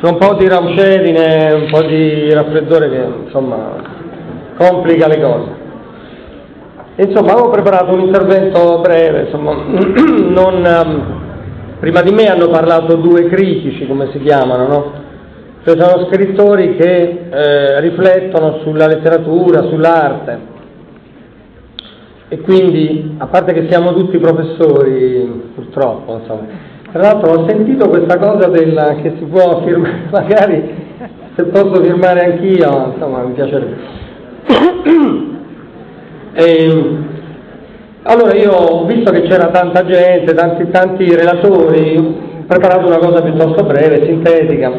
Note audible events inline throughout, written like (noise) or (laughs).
c'è un po' di raucedine, un po' di raffreddore che insomma complica le cose. Insomma, avevo preparato un intervento breve, insomma, (clears throat) non, um, prima di me hanno parlato due critici, come si chiamano, no? Cioè sono scrittori che eh, riflettono sulla letteratura, sull'arte. E quindi, a parte che siamo tutti professori, purtroppo, insomma. Tra l'altro ho sentito questa cosa della, che si può firmare, (laughs) magari se posso firmare anch'io, insomma, mi piacerebbe. (coughs) E, allora io ho visto che c'era tanta gente, tanti, tanti relatori, ho preparato una cosa piuttosto breve, sintetica.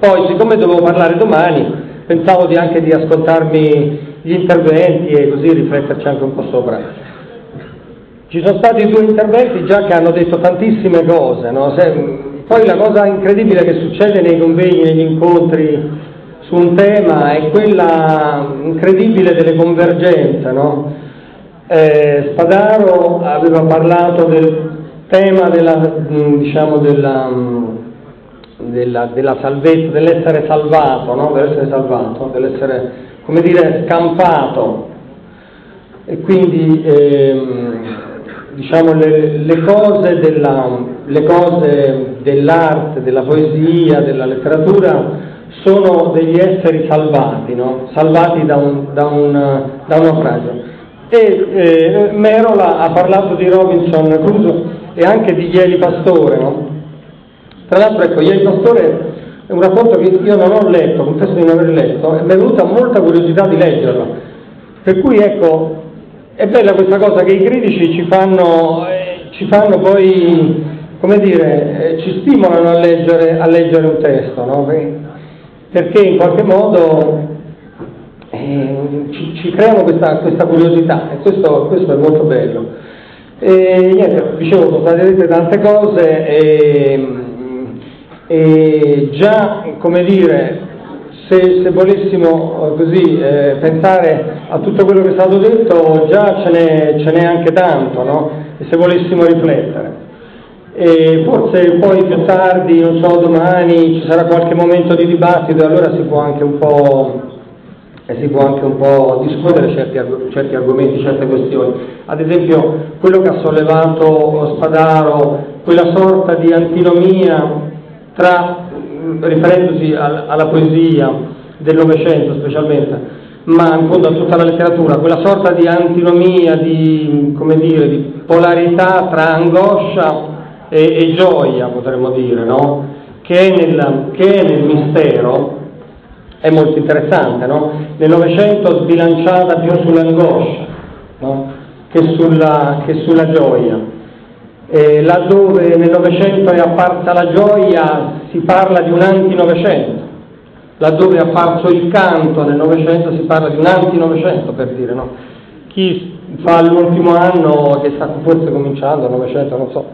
Poi, siccome dovevo parlare domani, pensavo di anche di ascoltarmi gli interventi e così rifletterci anche un po' sopra. Ci sono stati due interventi già che hanno detto tantissime cose, no? Se, poi la cosa incredibile che succede nei convegni, negli incontri su un tema è quella incredibile delle convergenze. No? Eh, Spadaro aveva parlato del tema della, diciamo della, della, della salvezza, dell'essere salvato, no? dell'essere salvato, dell'essere, come dire, scampato. E quindi ehm, diciamo le, le, cose dell'arte, della poesia, della letteratura sono degli esseri salvati, no? salvati da un, da un, da un naufragio. E eh, Merola ha parlato di Robinson Crusoe e anche di Ieli Pastore. No? Tra l'altro, ecco, Ieli Pastore è un rapporto che io non ho letto, confesso di non aver letto, e mi è venuta molta curiosità di leggerlo. Per cui, ecco, è bella questa cosa che i critici ci fanno, eh, ci fanno poi, come dire, eh, ci stimolano a leggere, a leggere un testo, no? perché in qualche modo eh, ci, ci, creano questa, questa curiosità e questo, questo, è molto bello. E, niente, dicevo, sono state dette tante cose e, e già, come dire, se, se volessimo eh, così eh, pensare a tutto quello che è stato detto, già ce n'è, ce n'è anche tanto, no? E se volessimo riflettere. E forse poi più tardi, non so, domani ci sarà qualche momento di dibattito e allora si può anche un po', eh, anche un po discutere certi, certi, argomenti, certe questioni. Ad esempio quello che ha sollevato Spadaro, quella sorta di antinomia tra, riferendosi al, alla poesia del Novecento specialmente, ma in fondo a tutta la letteratura, quella sorta di antinomia, di, dire, di polarità tra angoscia e, e gioia, potremmo dire, no? che, è nel, che è nel mistero, è molto interessante, no? Nel Novecento sbilanciata più sull'angoscia no? che, sulla, che, sulla, gioia. E laddove nel Novecento è apparsa la gioia si parla di un anti-Novecento, laddove è apparso il canto nel Novecento si parla di un anti-Novecento, per dire, no? Chi fa l'ultimo anno, che sta forse cominciando, il Novecento, non so,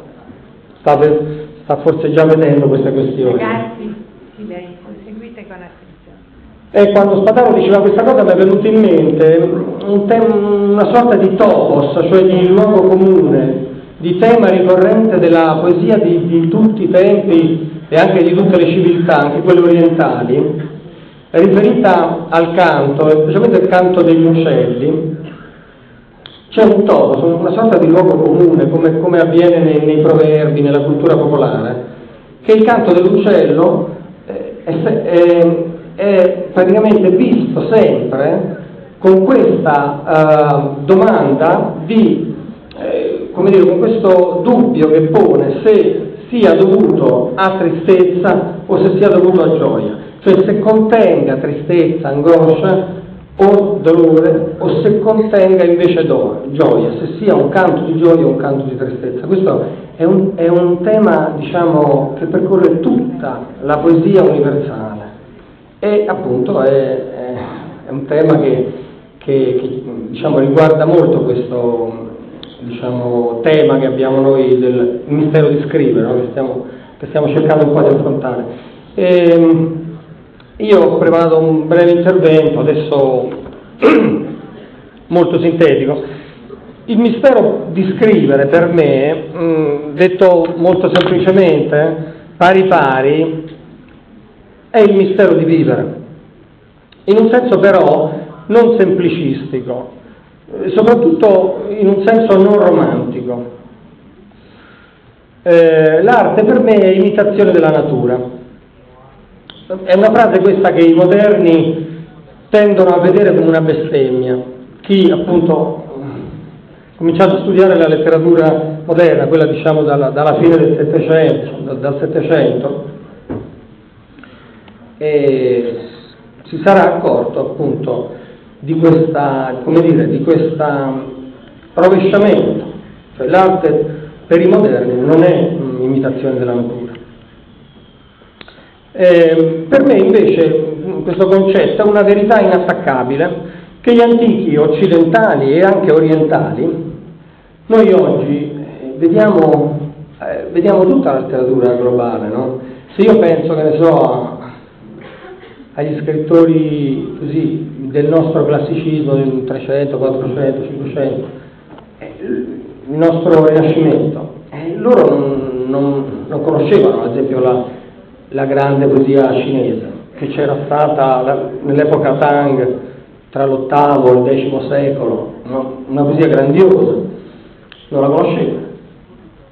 sta, per, sta forse già vedendo queste questioni. Ragazzi, silenzio, seguite con attenzione. E quando Spadaro diceva questa cosa mi è venuto in mente un tem- una sorta di topos, cioè di luogo comune, di tema ricorrente della poesia di, di tutti i tempi e anche di tutte le civiltà, anche quelle orientali, riferita al canto, specialmente al canto degli uccelli, c'è un tono, una sorta di luogo comune, come, come avviene nei, nei, proverbi, nella cultura popolare, che il canto dell'uccello eh, è, è, praticamente visto sempre con questa uh, domanda di, eh, come dire, con questo dubbio che pone se sia dovuto a tristezza o se sia dovuto a gioia, cioè se contenga tristezza, angoscia o dolore o se contenga invece do, gioia, se sia un canto di gioia o un canto di tristezza. Questo è un, è un tema diciamo, che percorre tutta la poesia universale. E appunto è, è, è un tema che, che, che diciamo, riguarda molto questo diciamo, tema che abbiamo noi del mistero di scrivere, no? che, stiamo, che, stiamo, cercando un po' di affrontare. E, ehm, io ho preparato un breve intervento, adesso (clears throat) molto sintetico. Il mistero di scrivere per me, mh, detto molto semplicemente, pari pari, è il mistero di vivere, in un senso però non semplicistico, soprattutto in un senso non romantico. Eh, l'arte per me è imitazione della natura. È una frase questa che i moderni tendono a vedere come una bestemmia. Chi appunto ha cominciato a studiare la letteratura moderna, quella diciamo dalla, dalla fine del Settecento, dal Settecento, si sarà accorto appunto di questa, come dire, di questa rovesciamento, cioè l'arte per i moderni non è imitazione della natura. Eh, per me invece questo concetto è una verità inattaccabile che gli antichi occidentali e anche orientali, noi oggi eh, vediamo, eh, vediamo tutta la letteratura globale, no? Se io penso, che ne so, agli scrittori così, del nostro classicismo del 300, 400, 500, il nostro Rinascimento, eh, loro non, non, non, conoscevano ad esempio la, la, grande poesia cinese che c'era stata la, nell'epoca Tang tra l'ottavo e il X secolo, no? una poesia grandiosa, non la conoscevano.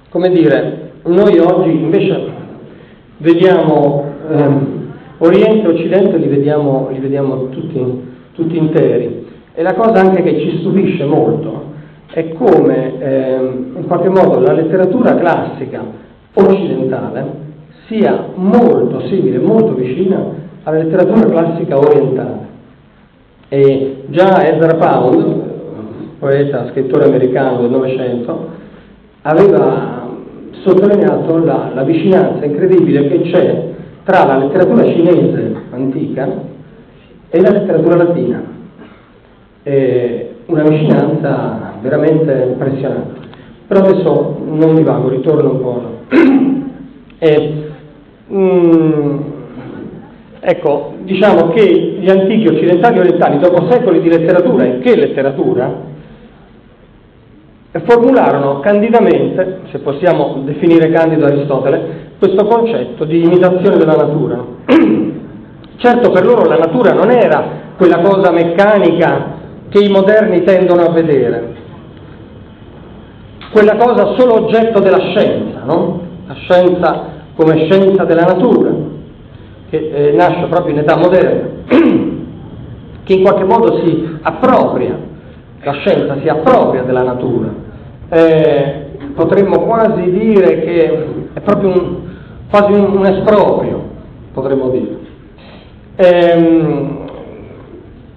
Come dire, noi oggi invece vediamo ehm, Oriente e Occidente li vediamo, li vediamo tutti, tutti, interi. E la cosa anche che ci stupisce molto è come eh, in qualche modo la letteratura classica occidentale sia molto simile, molto vicina alla letteratura classica orientale. E già Ezra Pound, poeta, scrittore americano del Novecento, aveva sottolineato la, la vicinanza incredibile che c'è tra la letteratura cinese antica e la letteratura latina. È una vicinanza veramente impressionante. Però adesso non mi vago, ritorno un po'. E, (clears throat) mm, ecco, diciamo che gli antichi occidentali e orientali, dopo secoli di letteratura, e che letteratura, formularono candidamente, se possiamo definire candido Aristotele, questo concetto di imitazione della natura. (clears throat) certo per loro la natura non era quella cosa meccanica che i moderni tendono a vedere, quella cosa solo oggetto della scienza, no? la scienza come scienza della natura, che eh, nasce proprio in età moderna, (clears throat) che in qualche modo si appropria, la scienza si appropria della natura. Eh, potremmo quasi dire che è proprio un, quasi un, un esproprio, potremmo dire. Ehm,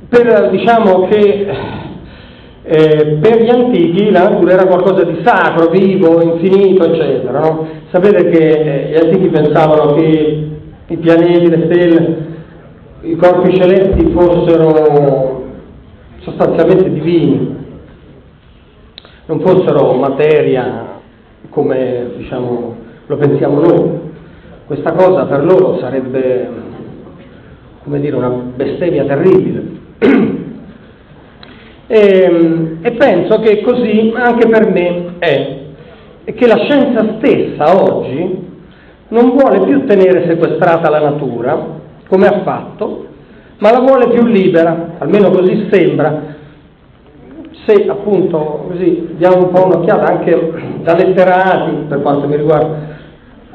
per, diciamo che eh, per gli antichi la natura era qualcosa di sacro, vivo, infinito, eccetera. No? Sapete che eh, gli antichi pensavano che i pianeti, le stelle, i corpi celesti fossero sostanzialmente divini, non fossero materia come diciamo, lo pensiamo noi. Questa cosa per loro sarebbe, come dire, una bestemmia terribile. e, (clears throat) e penso che così anche per me è, e che la scienza stessa oggi non vuole più tenere sequestrata la natura, come ha fatto, ma la vuole più libera, almeno così sembra, se appunto così diamo un po' un'occhiata anche da letterati per quanto mi riguarda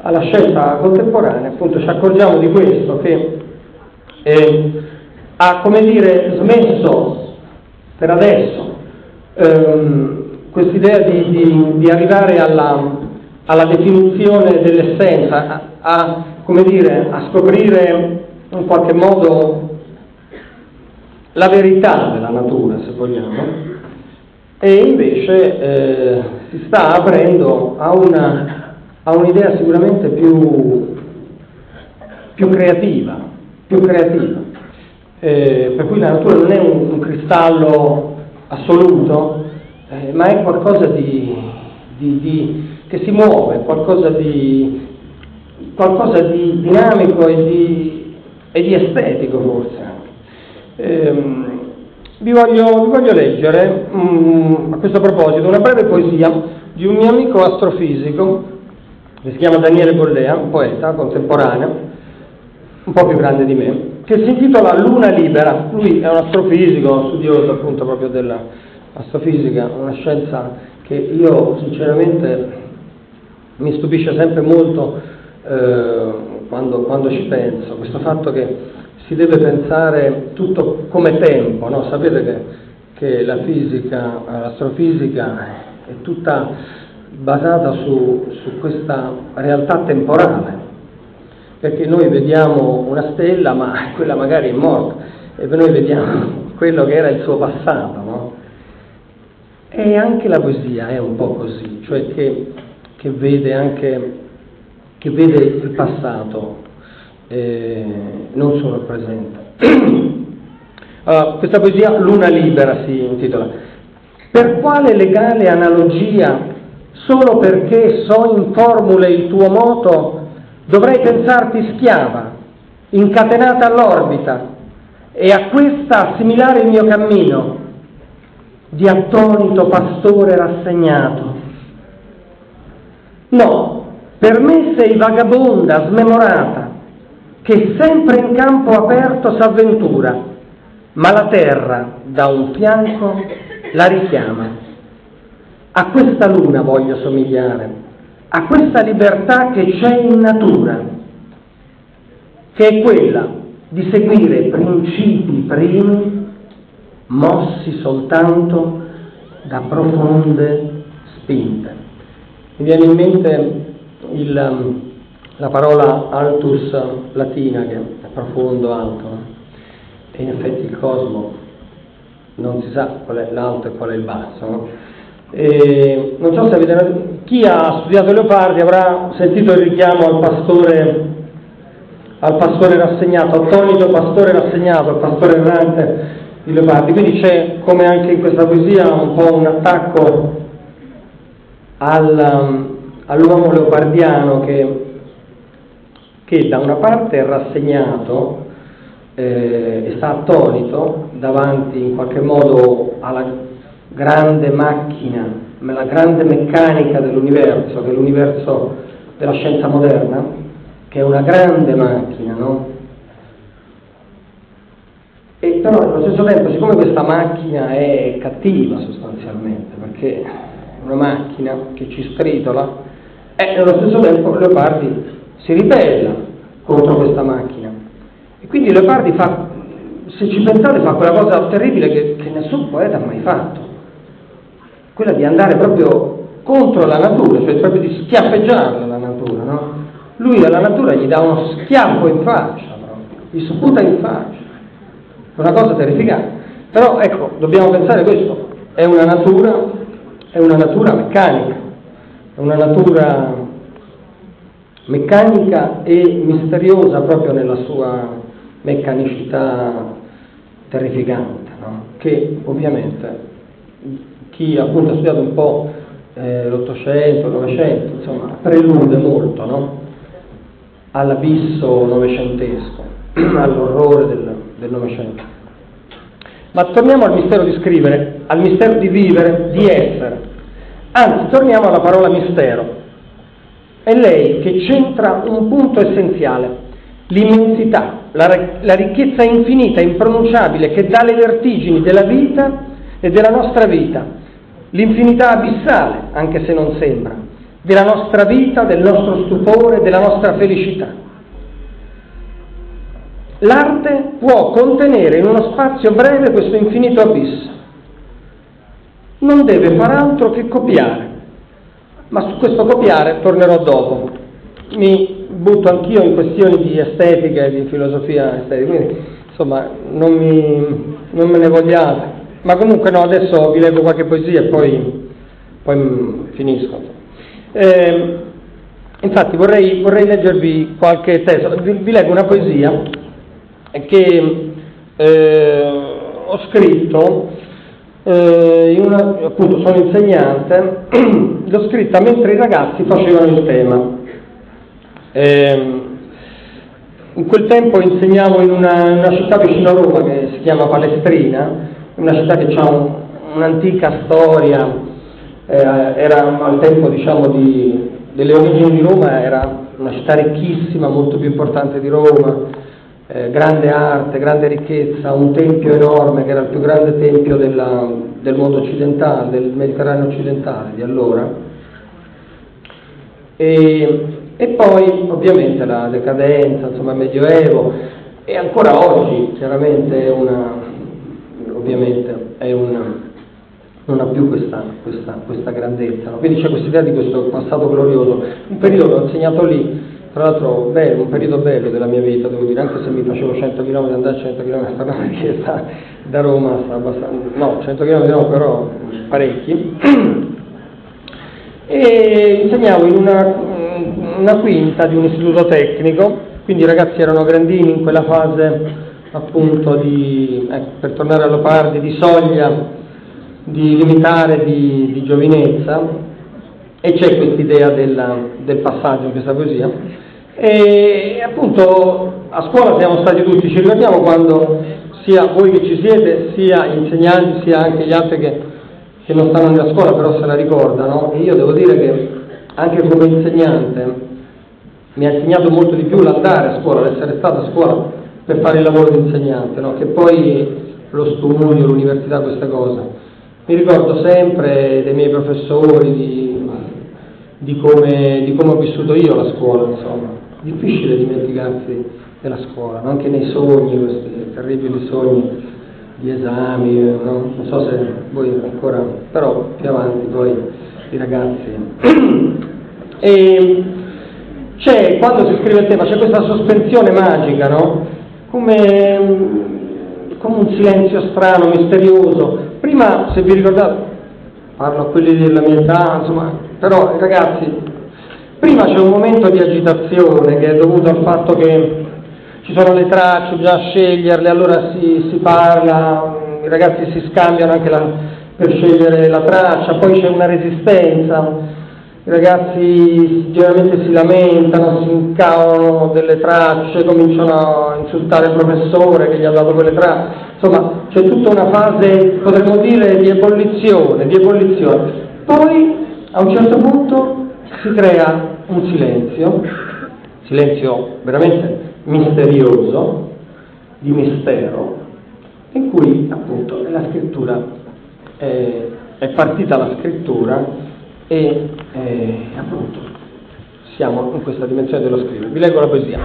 alla scienza contemporanea, appunto ci accorgiamo di questo, che eh, ha, come dire, smesso per adesso ehm, quest'idea di, di, di, arrivare alla, alla definizione dell'essenza, a, a, dire, a scoprire in qualche modo la verità della natura, se vogliamo, e invece eh, si sta aprendo a una ha un'idea sicuramente più, più creativa, più creativa. Eh, per cui la natura non è un, un cristallo assoluto, eh, ma è qualcosa di, di, di, che si muove, qualcosa di, qualcosa di dinamico e di, e di estetico forse. Eh, vi, voglio, vi voglio, leggere um, a questo proposito una breve poesia di un mio amico astrofisico che si chiama Daniele Bollea, un poeta contemporaneo, un po' più grande di me, che si intitola Luna Libera. Lui è un astrofisico, studioso appunto proprio dell'astrofisica, una scienza che io sinceramente mi stupisce sempre molto eh, quando, quando, ci penso, questo fatto che si deve pensare tutto come tempo, no? sapete che, che la fisica, l'astrofisica è tutta basata su, su questa realtà temporale, perché noi vediamo una stella, ma (laughs) quella magari è morta, e noi vediamo (laughs) quello che era il suo passato, no? E anche la poesia è un po' così, cioè che, che vede anche che vede il passato, eh, non solo il presente. allora, (clears throat) questa poesia Luna Libera si intitola. Per quale legale analogia, solo perché so in formule il tuo moto, dovrei pensarti schiava, incatenata all'orbita, e a questa assimilare il mio cammino, di attonito pastore rassegnato. No, per me sei vagabonda, smemorata, che sempre in campo aperto s'avventura, ma la terra da un fianco la richiama. A questa luna voglio somigliare, a questa libertà che c'è in natura, che è quella di seguire principi primi mossi soltanto da profonde spinte. Mi viene in mente il, um, la parola altus latina, che è profondo, alto, e in effetti il cosmo non si sa qual è l'alto e qual è il basso. No? E non so se avete, chi ha studiato Leopardi avrà sentito il richiamo al pastore, al pastore rassegnato, attonito pastore rassegnato, al pastore errante di Leopardi. Quindi c'è, come anche in questa poesia, un po' un attacco al, um, all'uomo leopardiano che, che da una parte è rassegnato eh, e sta attonito davanti in qualche modo alla grande macchina, alla grande meccanica dell'universo, che è l'universo della scienza moderna, che è una grande macchina, no? E però allo stesso tempo, siccome questa macchina è cattiva sostanzialmente, perché è una macchina che ci stritola, e nello stesso tempo Leopardi si ribella contro questa macchina. E quindi Leopardi fa, se ci pensate, fa quella cosa terribile che, che nessun poeta ha mai fatto, quella di andare proprio contro la natura, cioè proprio di schiaffeggiarla la natura, no? Lui alla natura gli dà uno schiaffo in faccia, proprio, gli sputa in faccia, una cosa terrificante. Però ecco, dobbiamo pensare questo, è una natura, è una natura meccanica, una natura meccanica e misteriosa proprio nella sua meccanicità terrificante, no? che ovviamente chi appunto ha studiato un po' eh, l'Ottocento, il Novecento, insomma, prelude molto no? all'abisso novecentesco, (clears throat) all'orrore del Novecento. Ma torniamo al mistero di scrivere, al mistero di vivere, di essere. Anzi, torniamo alla parola mistero. È lei che c'entra un punto essenziale, l'immensità, la, la ricchezza infinita, impronunciabile, che dà le vertigini della vita e della nostra vita, l'infinità abissale, anche se non sembra, della nostra vita, del nostro stupore, della nostra felicità. L'arte può contenere in uno spazio breve questo infinito abisso non deve far altro che copiare. Ma su questo copiare tornerò dopo. Mi butto anch'io in questioni di estetica e di filosofia estetica, quindi insomma non, mi, non me ne vogliate. Ma comunque no, adesso vi leggo qualche poesia e poi, poi finisco. Eh, infatti vorrei, vorrei, leggervi qualche testo, vi, vi leggo una poesia che eh, ho scritto eh, una, appunto sono insegnante, (clears throat) l'ho scritta mentre i ragazzi facevano il tema. Eh, in quel tempo insegnavo in una, una, città vicino a Roma che si chiama Palestrina, una città che ha un, un'antica storia, eh, era al tempo diciamo, di, delle origini di Roma, era una città ricchissima, molto più importante di Roma, eh, grande arte, grande ricchezza, un tempio enorme che era il più grande tempio della, del mondo occidentale, del Mediterraneo occidentale di allora. E, e poi ovviamente la decadenza, insomma il Medioevo e ancora oggi chiaramente una, ovviamente è una, non ha più questa, questa, questa grandezza. No? Quindi c'è questa idea di questo passato glorioso, un periodo che ho insegnato lì, tra l'altro bello, un periodo bello della mia vita, devo dire, anche se mi facevo 100 km andare 100 km tornare, perché sta, da Roma no, 100 km no, però parecchi. E insegnavo in una, una quinta di un istituto tecnico, quindi i ragazzi erano grandini in quella fase appunto di, ecco, per tornare a Lopardi, di soglia di limitare di, di giovinezza e c'è questa idea del, del passaggio in questa poesia. E appunto a scuola siamo stati tutti, ci ricordiamo quando sia voi che ci siete, sia gli insegnanti, sia anche gli altri che, che non stanno nella scuola, però se la ricordano, e io devo dire che anche come insegnante mi ha insegnato molto di più l'andare a scuola, l'essere stato a scuola per fare il lavoro di insegnante, no? che poi lo studio, l'università, queste cose. Mi ricordo sempre dei miei professori, di, di, come, di come ho vissuto io la scuola, insomma. Difficile dimenticarsi della scuola, no? anche nei sogni, questi terribili sogni di esami, no? non so se voi ancora, però più avanti poi i ragazzi. (clears throat) E c'è, quando si scrive il tema, c'è questa sospensione magica, no? Come come un silenzio strano, misterioso. Prima, se vi ricordate, parlo a quelli della mia età, insomma, però ragazzi, prima c'è un momento di agitazione che è dovuto al fatto che ci sono le tracce, bisogna sceglierle, allora si, si parla, i ragazzi si scambiano anche la, per scegliere la traccia, poi c'è una resistenza i ragazzi generalmente si lamentano, si incavano delle tracce, cominciano a insultare il professore che gli ha dato quelle tracce, insomma c'è tutta una fase, potremmo dire, di ebollizione, di ebollizione. Poi a un certo punto si crea un silenzio, silenzio veramente misterioso, di mistero, in cui appunto scrittura è, è partita la scrittura e eh, appunto siamo in questa dimensione dello scrivere. Vi leggo la poesia.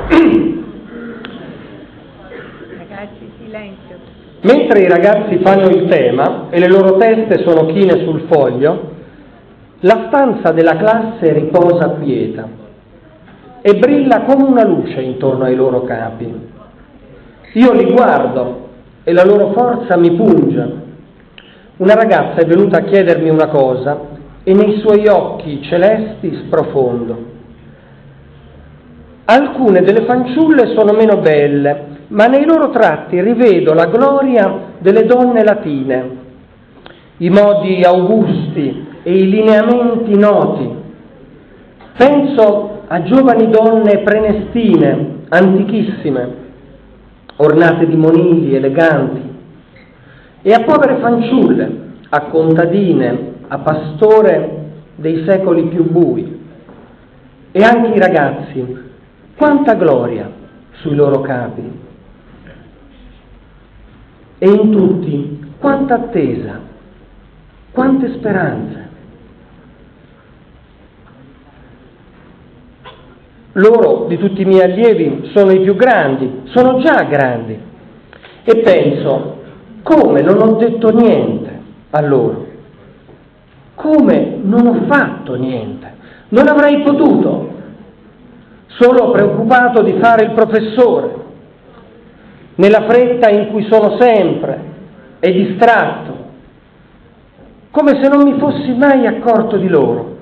Ragazzi, silenzio. Mentre i ragazzi fanno il tema e le loro teste sono chine sul foglio, la stanza della classe riposa quieta e brilla come una luce intorno ai loro capi. Io li guardo e la loro forza mi punge. Una ragazza è venuta a chiedermi una cosa e nei suoi occhi celesti sprofondo. Alcune delle fanciulle sono meno belle, ma nei loro tratti rivedo la gloria delle donne latine, i modi augusti e i lineamenti noti. Penso a giovani donne prenestine, antichissime, ornate di monili eleganti, e a povere fanciulle, a contadine, a pastore dei secoli più bui. E anche i ragazzi, quanta gloria sui loro capi. E in tutti, quanta attesa, quante speranze. Loro, di tutti i miei allievi, sono i più grandi, sono già grandi. E penso, come non ho detto niente a loro? Come non ho fatto niente? Non avrei potuto, solo preoccupato di fare il professore, nella fretta in cui sono sempre e distratto, come se non mi fossi mai accorto di loro.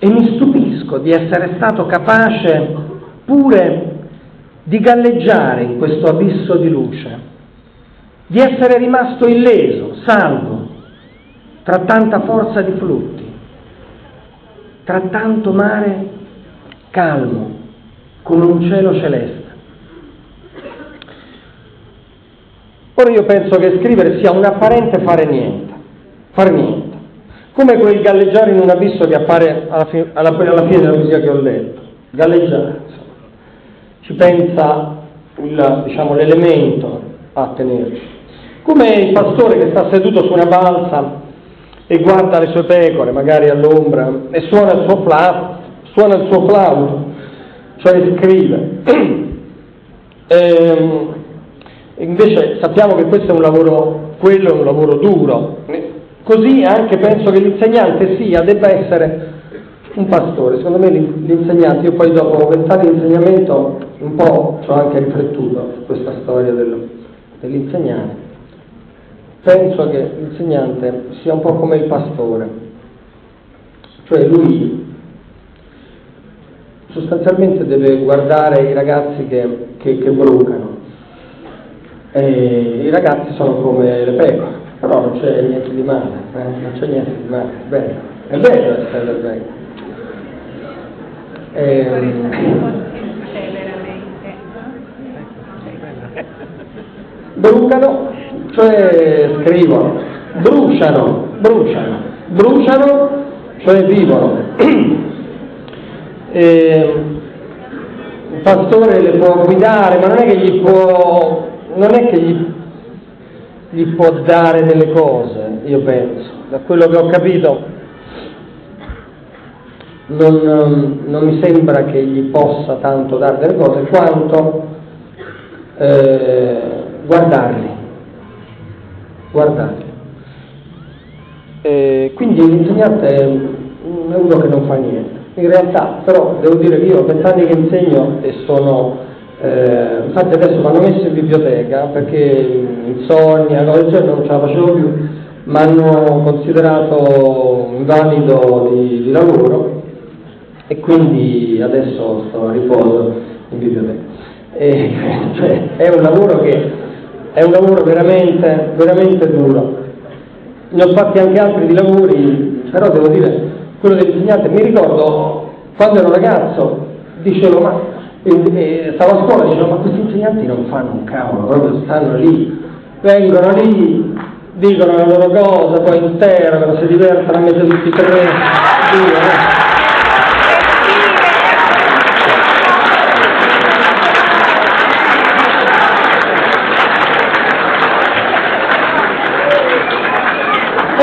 E mi stupisco di essere stato capace pure di galleggiare in questo abisso di luce, di essere rimasto illeso, salvo, tra tanta forza di flutti, tra tanto mare calmo, come un cielo celeste. Ora io penso che scrivere sia un apparente fare niente, fare niente, come quel galleggiare in un abisso che appare alla, fi- alla, alla fine della poesia che ho letto, galleggiare. ci pensa il, diciamo, l'elemento a tenerci. Come il pastore che sta seduto su una balsa e guarda le sue pecore, magari all'ombra, e suona il suo flauto, suona il suo flauto, cioè scrive. e, (clears throat) ehm, invece sappiamo che questo è un lavoro, quello è un lavoro duro. Così anche penso che l'insegnante sia, debba essere un pastore. Secondo me l'insegnante, io poi dopo vent'anni di insegnamento un po' ci ho anche riflettuto su questa storia del, dell'insegnante. Penso che l'insegnante sia un po' come il pastore, cioè lui sostanzialmente deve guardare i ragazzi che, che, che brucano. E I ragazzi sono come le pecore, però non c'è niente di male, eh? non c'è niente di male, è bello, è bello essere del bene. Ehm, brucano, cioè scrivono, bruciano, bruciano, bruciano, cioè vivono. (clears throat) E il pastore le può guidare, ma non è che gli può, non è che gli, gli può dare delle cose, io penso, da quello che ho capito non, non, mi sembra che gli possa tanto dare delle cose quanto eh, guardarli, guardarli. E quindi l'insegnante è uno che non fa niente. In realtà, però, devo dire che io ho vent'anni che insegno e sono, eh, infatti adesso mi hanno messo in biblioteca perché insonnia, cose del non ce la facevo più, mi hanno considerato invalido di, di lavoro e quindi adesso sto a riposo in biblioteca. E, (laughs) cioè, è un lavoro che è un lavoro veramente, veramente duro. Ne ho fatti anche altri di lavori, però devo dire, quello dell'insegnante, mi ricordo quando ero ragazzo, dicevo, ma eh, stavo a scuola e dicevo, ma questi insegnanti non fanno un cavolo, proprio stanno lì, vengono lì, dicono la loro cosa, poi interrogano, si divertono a mettere tutti i tre.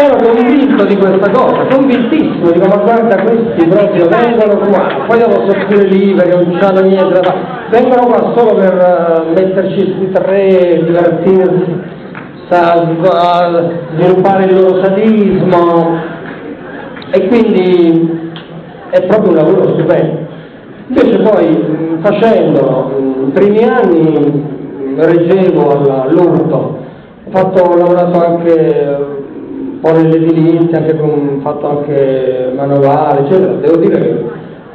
Ero convinto di questa cosa, convintissimo, dico ma guarda questi proprio vengono qua, poi dopo sono pure perché non c'hanno niente da fare, vengono qua solo per uh, metterci tre, divertirsi, sa, sviluppare il loro sadismo. E quindi è proprio un lavoro stupendo. Invece poi facendolo, i primi anni reggevo all'urto, ho, fatto, ho lavorato anche po' nell'edilizia, anche con, fatto anche manovale, eccetera, devo dire che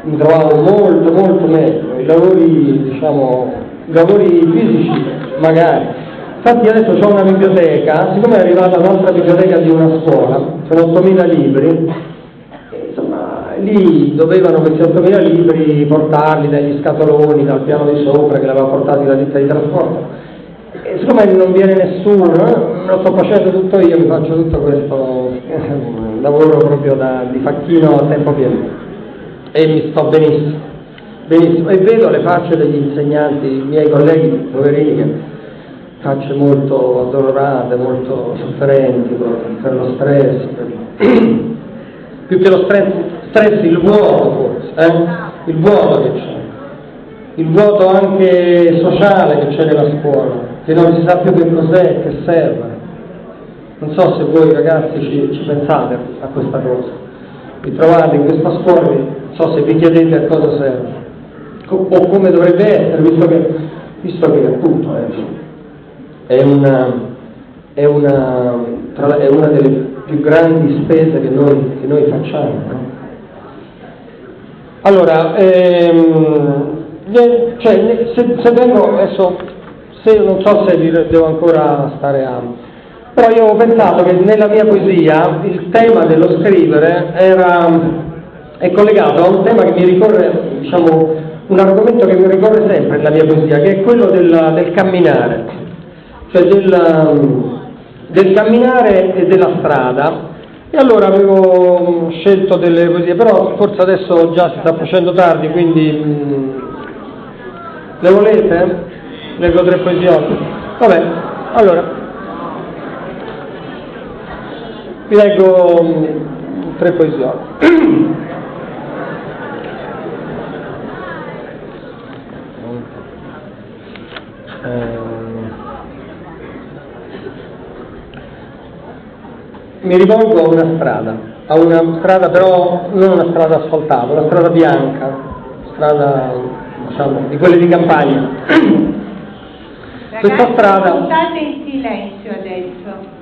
mi trovavo molto molto meglio, i lavori, diciamo, i lavori fisici magari. Infatti adesso ho una biblioteca, siccome è arrivata un'altra biblioteca di una scuola, sono 8.000 libri, insomma, lì dovevano questi 8.000 libri portarli dagli scatoloni, dal piano di sopra che l'aveva portati la ditta di trasporto e siccome non viene nessuno, eh, lo sto facendo tutto io, mi faccio tutto questo eh, lavoro proprio da, di facchino a tempo pieno e mi sto benissimo, benissimo. E vedo le facce degli insegnanti, i miei colleghi poverini, facce molto addolorate, molto sofferenti per lo stress, per... (clears throat) più che lo stress, stress il vuoto forse, eh? il vuoto che c'è, il vuoto anche sociale che c'è nella scuola che non si sa più che cos'è, che serve. Non so se voi ragazzi ci, ci pensate a questa cosa. Vi trovate in questa scuola, non so se vi chiedete a cosa serve o come dovrebbe essere, visto che, visto che appunto è, è, una, è, una, è, una, delle più grandi spese che noi, che noi facciamo. No? Allora, ehm, cioè, se, se vengo adesso se non so se devo ancora stare a... Però io ho pensato che nella mia poesia il tema dello scrivere era, è collegato a un tema che mi ricorre, diciamo, un argomento che mi ricorre sempre nella mia poesia, che è quello del, del camminare, cioè del, del camminare e della strada. E allora avevo scelto delle poesie, però forse adesso già si sta facendo tardi, quindi Le volete? Leggo tre poesie. Vabbè, allora, vi leggo mm, tre poesie. (clears throat) Ehm, mi rivolgo a una strada, a una strada però non una strada asfaltata, una strada bianca, strada diciamo di quelle di campagna. (clears throat) Questa strada, state in silenzio adesso.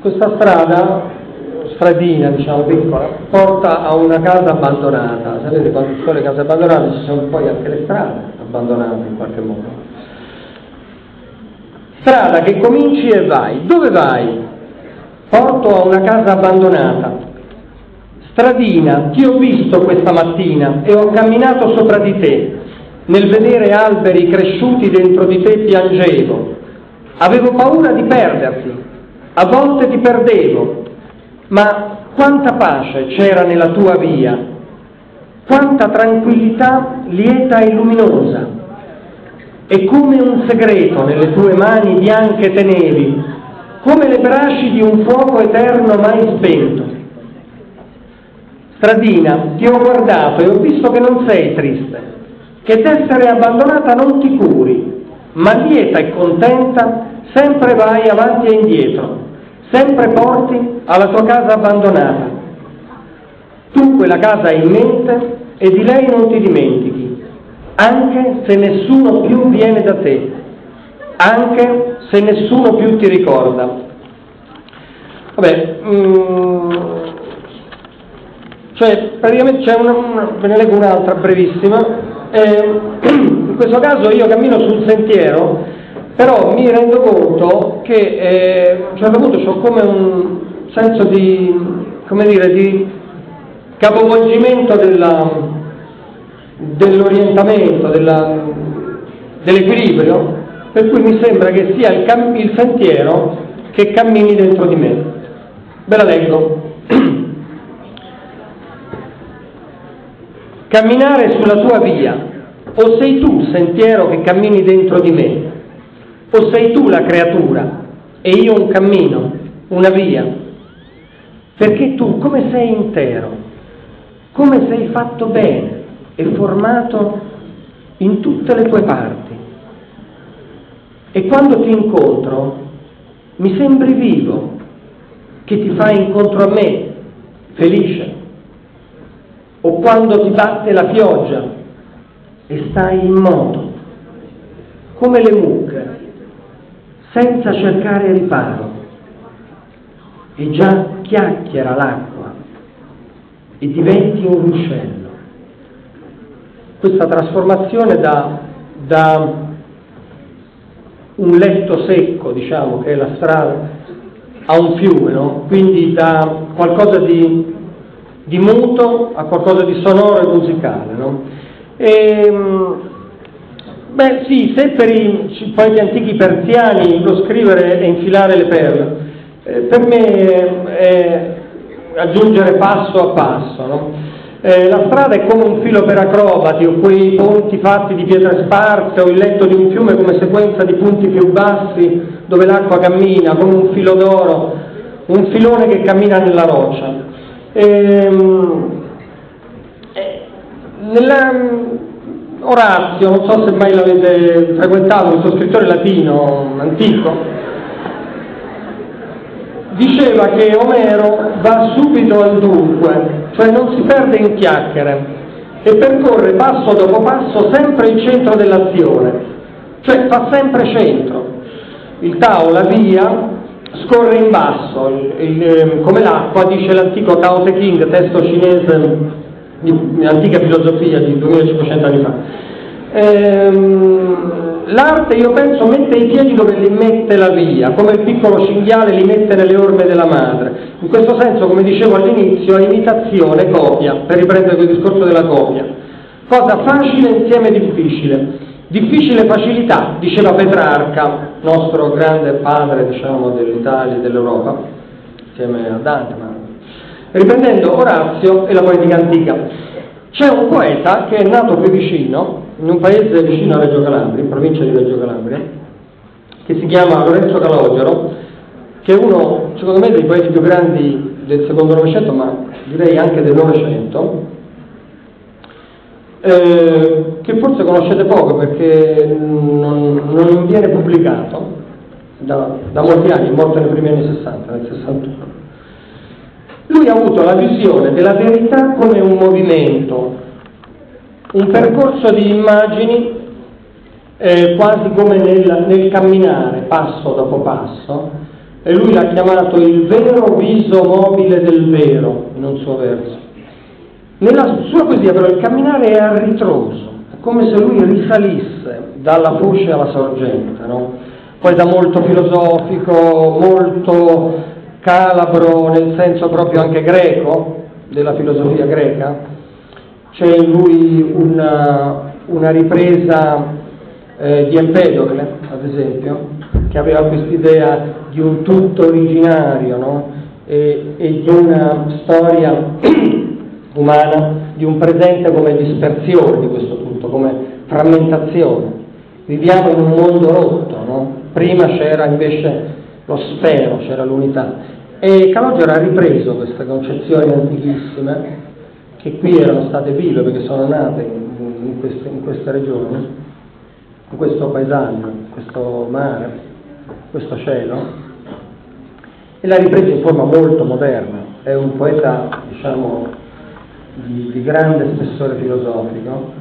questa strada, stradina diciamo piccola, porta a una casa abbandonata. Sapete quando ci sono le case abbandonate ci sono poi anche le strade abbandonate in qualche modo. Strada che cominci e vai. Dove vai? Porto a una casa abbandonata. Stradina, ti ho visto questa mattina e ho camminato sopra di te. Nel vedere alberi cresciuti dentro di te piangevo. Avevo paura di perderti. A volte ti perdevo. Ma quanta pace c'era nella tua via. Quanta tranquillità lieta e luminosa. E come un segreto nelle tue mani bianche tenevi, come le braci di un fuoco eterno mai spento. Stradina, ti ho guardato e ho visto che non sei triste, che d'essere abbandonata non ti curi, ma lieta e contenta sempre vai avanti e indietro, sempre porti alla tua casa abbandonata. Tu quella casa hai in mente e di lei non ti dimentichi, anche se nessuno più viene da te, anche se nessuno più ti ricorda. Vabbè, mm, cioè praticamente c'è una, una- ve ne leggo un'altra brevissima. Eh, (clears throat) in questo caso io cammino sul sentiero, però mi rendo conto che eh, a un certo punto ho come un senso di, come dire, di capovolgimento della, dell'orientamento, della- dell'equilibrio, per cui mi sembra che sia il, cam- il sentiero che cammini dentro di me. Ve la leggo. (clears throat) Camminare sulla tua via, o sei tu sentiero che cammini dentro di me, o sei tu la creatura e io un cammino, una via, perché tu come sei intero, come sei fatto bene e formato in tutte le tue parti. E quando ti incontro mi sembri vivo, che ti fai incontro a me, felice. O quando ti batte la pioggia e stai in moto, come le mucche, senza cercare riparo. E già chiacchiera l'acqua e diventi un ruscello. Questa trasformazione da, da un letto secco, diciamo, che è la strada, a un fiume, no? quindi da qualcosa di, di muto a qualcosa di sonoro e musicale. No? E, beh sì, se per i poeti antichi persiani lo scrivere e infilare le perle, eh, per me è aggiungere passo a passo. No? Eh, la strada è come un filo per acrobati o quei ponti fatti di pietre sparse o il letto di un fiume come sequenza di punti più bassi dove l'acqua cammina, come un filo d'oro, un filone che cammina nella roccia. Ehm, eh, nella, Orazio, non so se mai l'avete frequentato, questo scrittore latino antico, diceva che Omero va subito al dunque, cioè non si perde in chiacchiere e percorre passo dopo passo sempre il centro dell'azione, cioè fa sempre centro. Il Tao, la via, scorre in basso, il, il, come l'acqua, dice l'antico Tao Te Ching, testo cinese di, antica filosofia di 2500 anni fa. Ehm, l'arte, io penso, mette i piedi dove li mette la via, come il piccolo cinghiale li mette nelle orme della madre. In questo senso, come dicevo all'inizio, è imitazione, copia, per riprendere quel discorso della copia. Cosa facile insieme difficile. Difficile facilità, diceva Petrarca, nostro grande padre diciamo, dell'Italia e dell'Europa, insieme a Dante, ma... riprendendo Orazio e la poetica antica. C'è un poeta che è nato più vicino, in un paese vicino a Reggio Calabria, in provincia di Reggio Calabria, che si chiama Lorenzo Calogero, che è uno, secondo me, dei poeti più grandi del secondo Novecento, ma direi anche del Novecento, eh, che forse conoscete poco perché non, non viene pubblicato da, da, molti anni, è morto nei primi anni 60, nel 61. Lui ha avuto la visione della verità come un movimento, un percorso di immagini eh, quasi come nel, nel camminare, passo dopo passo, e lui l'ha chiamato il vero viso mobile del vero in un suo verso. Nella sua poesia però il camminare è a ritroso, è come se lui risalisse dalla foce alla sorgente, no? poi da molto filosofico, molto calabro nel senso proprio anche greco, della filosofia greca, c'è in lui una, una ripresa eh, di Empedocle, ad esempio, che aveva quest'idea di un tutto originario no? e, e di una storia (clears throat) umana di un presente come dispersione di questo tutto, come frammentazione. Viviamo in un mondo rotto, no? prima c'era invece lo sfero, c'era l'unità. E Calogero ha ripreso queste concezioni antichissime, che qui erano state vive perché sono nate in, in, queste, in queste regioni, in questo paesaggio, in questo mare, in questo cielo, e l'ha ripreso in forma molto moderna. È un poeta, diciamo, di, di grande spessore filosofico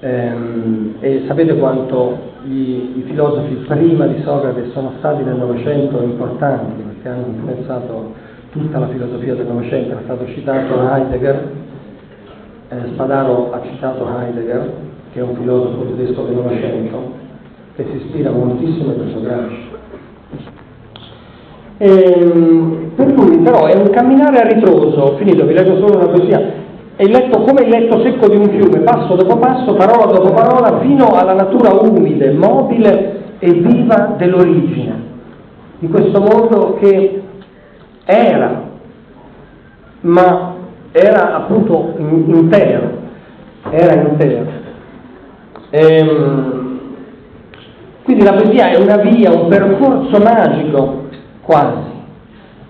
ehm, e sapete quanto gli, i filosofi prima di Socrate sono stati nel Novecento importanti perché hanno influenzato tutta la filosofia del Novecento, è stato citato Heidegger, eh, Spadaro ha citato Heidegger, che è un filosofo tedesco del Novecento, che si ispira moltissimo a questo Gramsci. Ehm, per lui però è un camminare a ritroso, finito, vi leggo solo una poesia, è letto come il letto secco di un fiume, passo dopo passo, parola dopo parola, fino alla natura umile, mobile e viva dell'origine, di questo mondo che era, ma era appunto intero, era intero. Ehm, quindi la poesia è una via, un percorso magico quasi,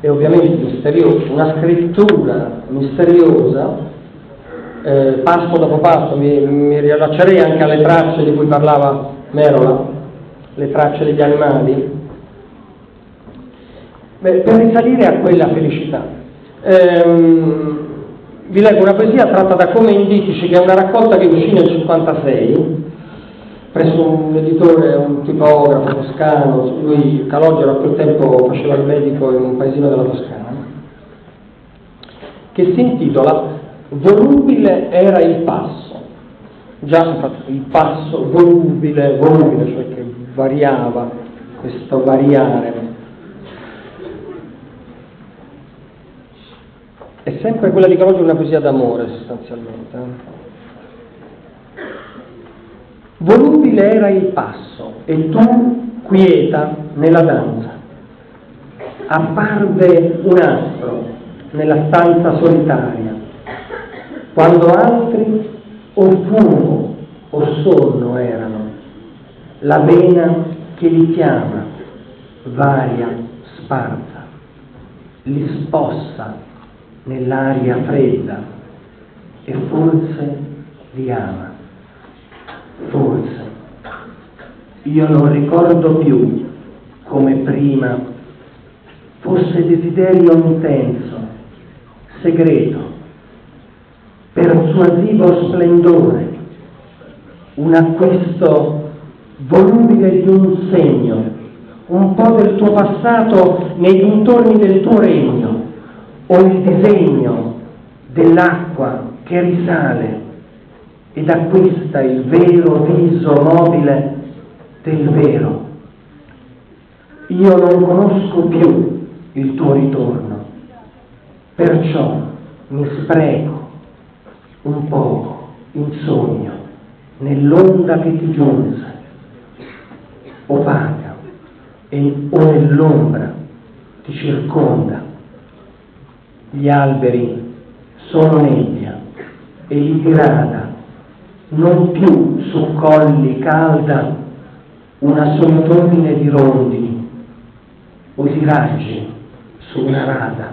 e ovviamente misterioso, una scrittura misteriosa, eh, passo dopo passo, mi, mi riallaccerei anche alle tracce di cui parlava Merola, le tracce degli animali, Beh, per risalire a quella felicità. Ehm, vi leggo una poesia tratta da Come Inditici, che è una raccolta che uscì nel 56, presso un editore, un tipografo toscano, lui Calogero a quel tempo faceva il medico in un paesino della Toscana, che si intitola Volubile era il passo. Già il passo volubile, volubile, cioè che variava, questo variare. È sempre quella di Calogero una poesia d'amore sostanzialmente. Eh? Volubile era il passo e tu quieta nella danza. Apparve un astro nella stanza solitaria, quando altri o fumo o sonno erano, la vena che li chiama, varia, sparsa, li spossa nell'aria fredda e forse li ama forse. Io non ricordo più come prima fosse desiderio intenso, segreto, persuasivo splendore, un acquisto volubile di un segno, un po' del tuo passato nei dintorni del tuo regno, o il disegno dell'acqua che risale ed acquista il vero viso mobile del vero. Io non conosco più il tuo ritorno, perciò mi spreco un poco in sogno nell'onda che ti giunse, opaca e, o nell'ombra ti circonda. Gli alberi sono nebbia e li grada non più su colli calda una solitudine di rondini o di raggi su una rada.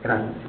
Grazie.